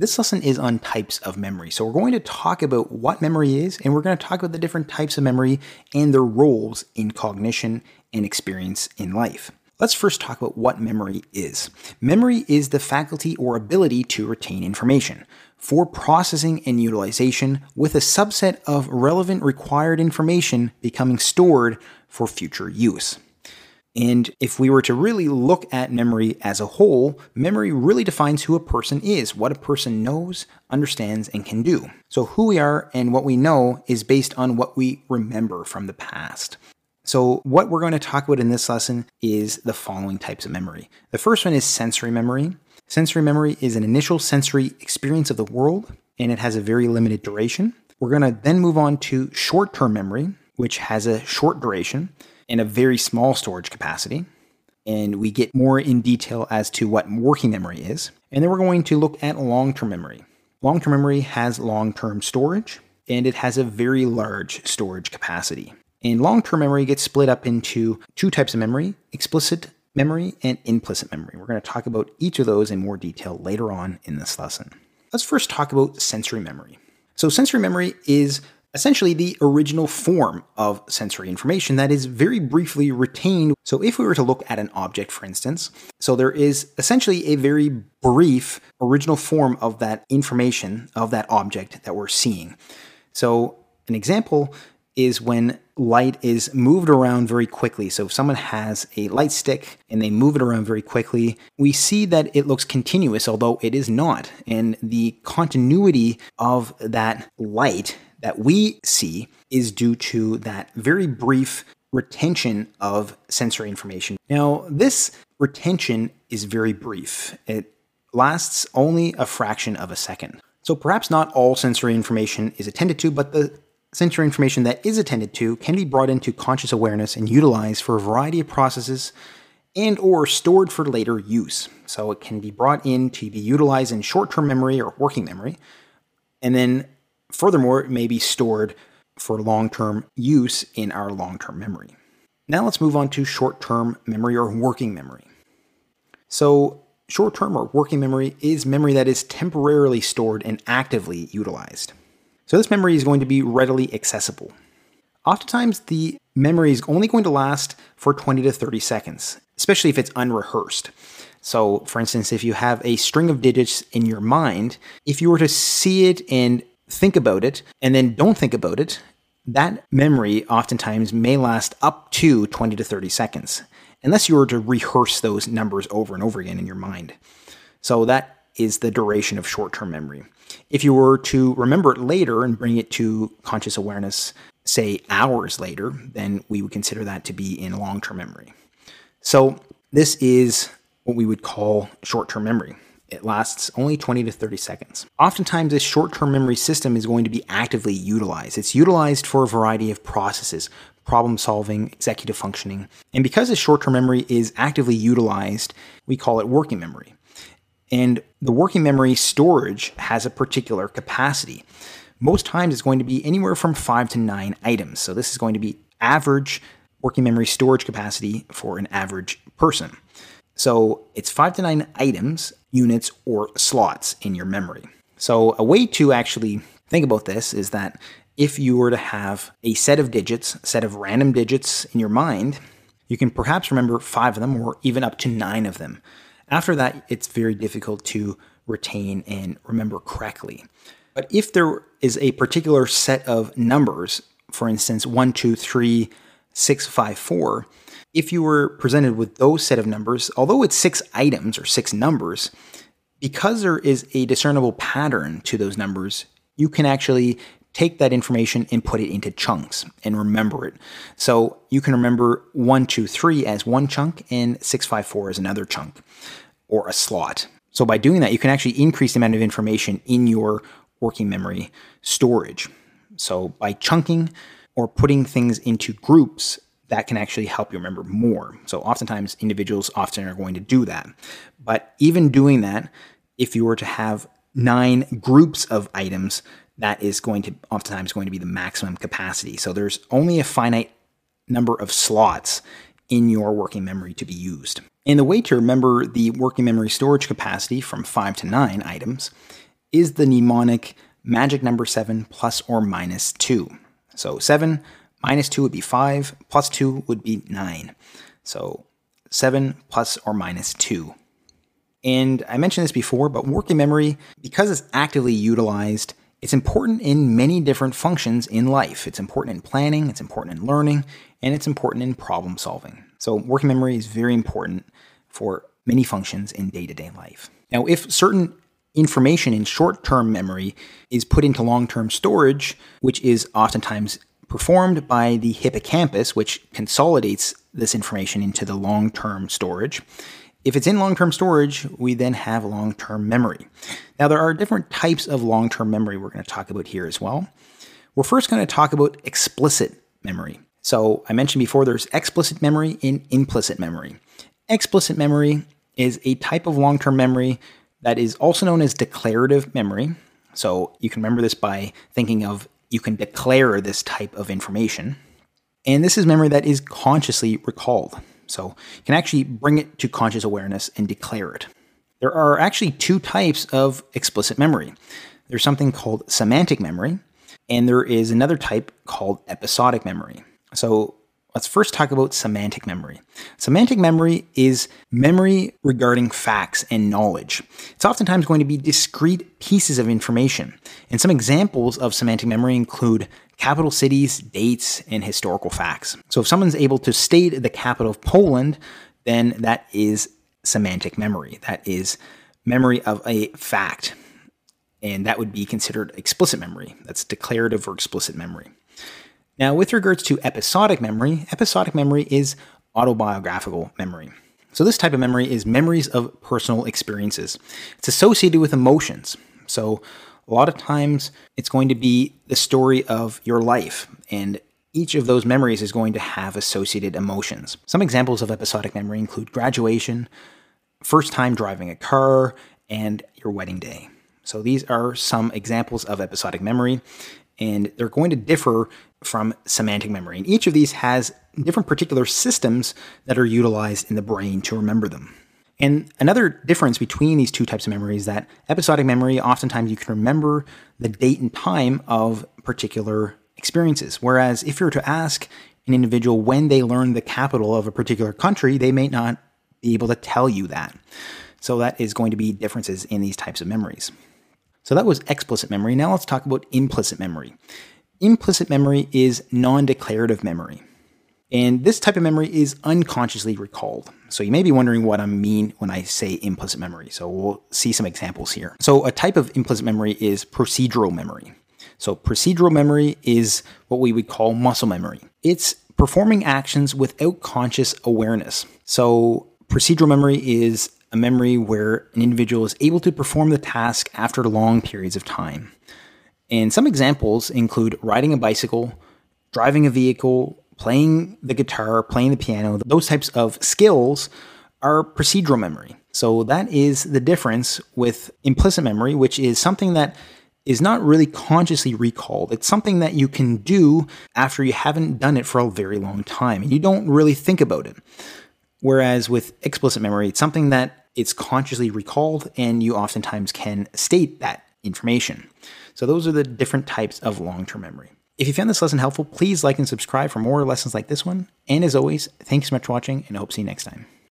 This lesson is on types of memory. So we're going to talk about what memory is, and we're going to talk about the different types of memory and their roles in cognition and experience in life. Let's first talk about what memory is. Memory is the faculty or ability to retain information for processing and utilization, with a subset of relevant required information becoming stored for future use. And if we were to really look at memory as a whole, memory really defines who a person is, what a person knows, understands, and can do. So, who we are and what we know is based on what we remember from the past. So, what we're going to talk about in this lesson is the following types of memory. The first one is sensory memory. Sensory memory is an initial sensory experience of the world, and it has a very limited duration. We're going to then move on to short term memory, which has a short duration and a very small storage capacity. And we get more in detail as to what working memory is. And then we're going to look at long term memory. Long term memory has long term storage and it has a very large storage capacity. And long term memory gets split up into two types of memory explicit memory and implicit memory. We're going to talk about each of those in more detail later on in this lesson. Let's first talk about sensory memory. So, sensory memory is essentially the original form of sensory information that is very briefly retained. So, if we were to look at an object, for instance, so there is essentially a very brief original form of that information of that object that we're seeing. So, an example is when light is moved around very quickly. So if someone has a light stick and they move it around very quickly, we see that it looks continuous, although it is not. And the continuity of that light that we see is due to that very brief retention of sensory information. Now, this retention is very brief. It lasts only a fraction of a second. So perhaps not all sensory information is attended to, but the sensory information that is attended to can be brought into conscious awareness and utilized for a variety of processes and or stored for later use. So it can be brought in to be utilized in short-term memory or working memory and then Furthermore, it may be stored for long term use in our long term memory. Now let's move on to short term memory or working memory. So, short term or working memory is memory that is temporarily stored and actively utilized. So, this memory is going to be readily accessible. Oftentimes, the memory is only going to last for 20 to 30 seconds, especially if it's unrehearsed. So, for instance, if you have a string of digits in your mind, if you were to see it and think about it and then don't think about it, that memory oftentimes may last up to 20 to 30 seconds, unless you were to rehearse those numbers over and over again in your mind. So that is the duration of short term memory. If you were to remember it later and bring it to conscious awareness, say hours later, then we would consider that to be in long term memory. So this is what we would call short term memory. It lasts only 20 to 30 seconds. Oftentimes, this short term memory system is going to be actively utilized. It's utilized for a variety of processes, problem solving, executive functioning. And because this short term memory is actively utilized, we call it working memory. And the working memory storage has a particular capacity. Most times, it's going to be anywhere from five to nine items. So, this is going to be average working memory storage capacity for an average person. So it's five to nine items, units, or slots in your memory. So a way to actually think about this is that if you were to have a set of digits, set of random digits in your mind, you can perhaps remember five of them or even up to nine of them. After that, it's very difficult to retain and remember correctly. But if there is a particular set of numbers, for instance, one, two, three, six, five, four, if you were presented with those set of numbers, although it's six items or six numbers, because there is a discernible pattern to those numbers, you can actually take that information and put it into chunks and remember it. So you can remember one, two, three as one chunk and six, five, four as another chunk or a slot. So by doing that, you can actually increase the amount of information in your working memory storage. So by chunking or putting things into groups, that can actually help you remember more. So oftentimes individuals often are going to do that. But even doing that, if you were to have nine groups of items, that is going to oftentimes going to be the maximum capacity. So there's only a finite number of slots in your working memory to be used. And the way to remember the working memory storage capacity from five to nine items is the mnemonic magic number 7 plus or minus 2. So 7 minus 2 would be 5, plus 2 would be 9. So 7 plus or minus 2. And I mentioned this before, but working memory, because it's actively utilized, it's important in many different functions in life. It's important in planning, it's important in learning, and it's important in problem solving. So, working memory is very important for many functions in day to day life. Now, if certain information in short term memory is put into long term storage, which is oftentimes performed by the hippocampus, which consolidates this information into the long term storage, if it's in long term storage, we then have long term memory. Now, there are different types of long term memory we're going to talk about here as well. We're first going to talk about explicit memory. So, I mentioned before there's explicit memory and implicit memory. Explicit memory is a type of long term memory that is also known as declarative memory. So, you can remember this by thinking of you can declare this type of information. And this is memory that is consciously recalled. So you can actually bring it to conscious awareness and declare it. There are actually two types of explicit memory. There's something called semantic memory, and there is another type called episodic memory. So let's first talk about semantic memory. Semantic memory is memory regarding facts and knowledge. It's oftentimes going to be discrete pieces of information. And some examples of semantic memory include capital cities, dates, and historical facts. So if someone's able to state the capital of Poland, then that is semantic memory. That is memory of a fact. And that would be considered explicit memory. That's declarative or explicit memory. Now, with regards to episodic memory, episodic memory is autobiographical memory. So, this type of memory is memories of personal experiences. It's associated with emotions. So, a lot of times it's going to be the story of your life, and each of those memories is going to have associated emotions. Some examples of episodic memory include graduation, first time driving a car, and your wedding day. So these are some examples of episodic memory, and they're going to differ from semantic memory. And each of these has different particular systems that are utilized in the brain to remember them. And another difference between these two types of memory is that episodic memory, oftentimes you can remember the date and time of particular experiences. Whereas if you were to ask an individual when they learned the capital of a particular country, they may not be able to tell you that. So that is going to be differences in these types of memories. So that was explicit memory. Now let's talk about implicit memory. Implicit memory is non declarative memory. And this type of memory is unconsciously recalled. So you may be wondering what I mean when I say implicit memory. So we'll see some examples here. So a type of implicit memory is procedural memory. So procedural memory is what we would call muscle memory. It's performing actions without conscious awareness. So procedural memory is a memory where an individual is able to perform the task after long periods of time. And some examples include riding a bicycle, driving a vehicle, playing the guitar, playing the piano, those types of skills are procedural memory. So that is the difference with implicit memory, which is something that is not really consciously recalled. It's something that you can do after you haven't done it for a very long time and you don't really think about it. Whereas with explicit memory, it's something that it's consciously recalled and you oftentimes can state that information. So those are the different types of long term memory. If you found this lesson helpful, please like and subscribe for more lessons like this one. And as always, thanks so much for watching, and I hope to see you next time.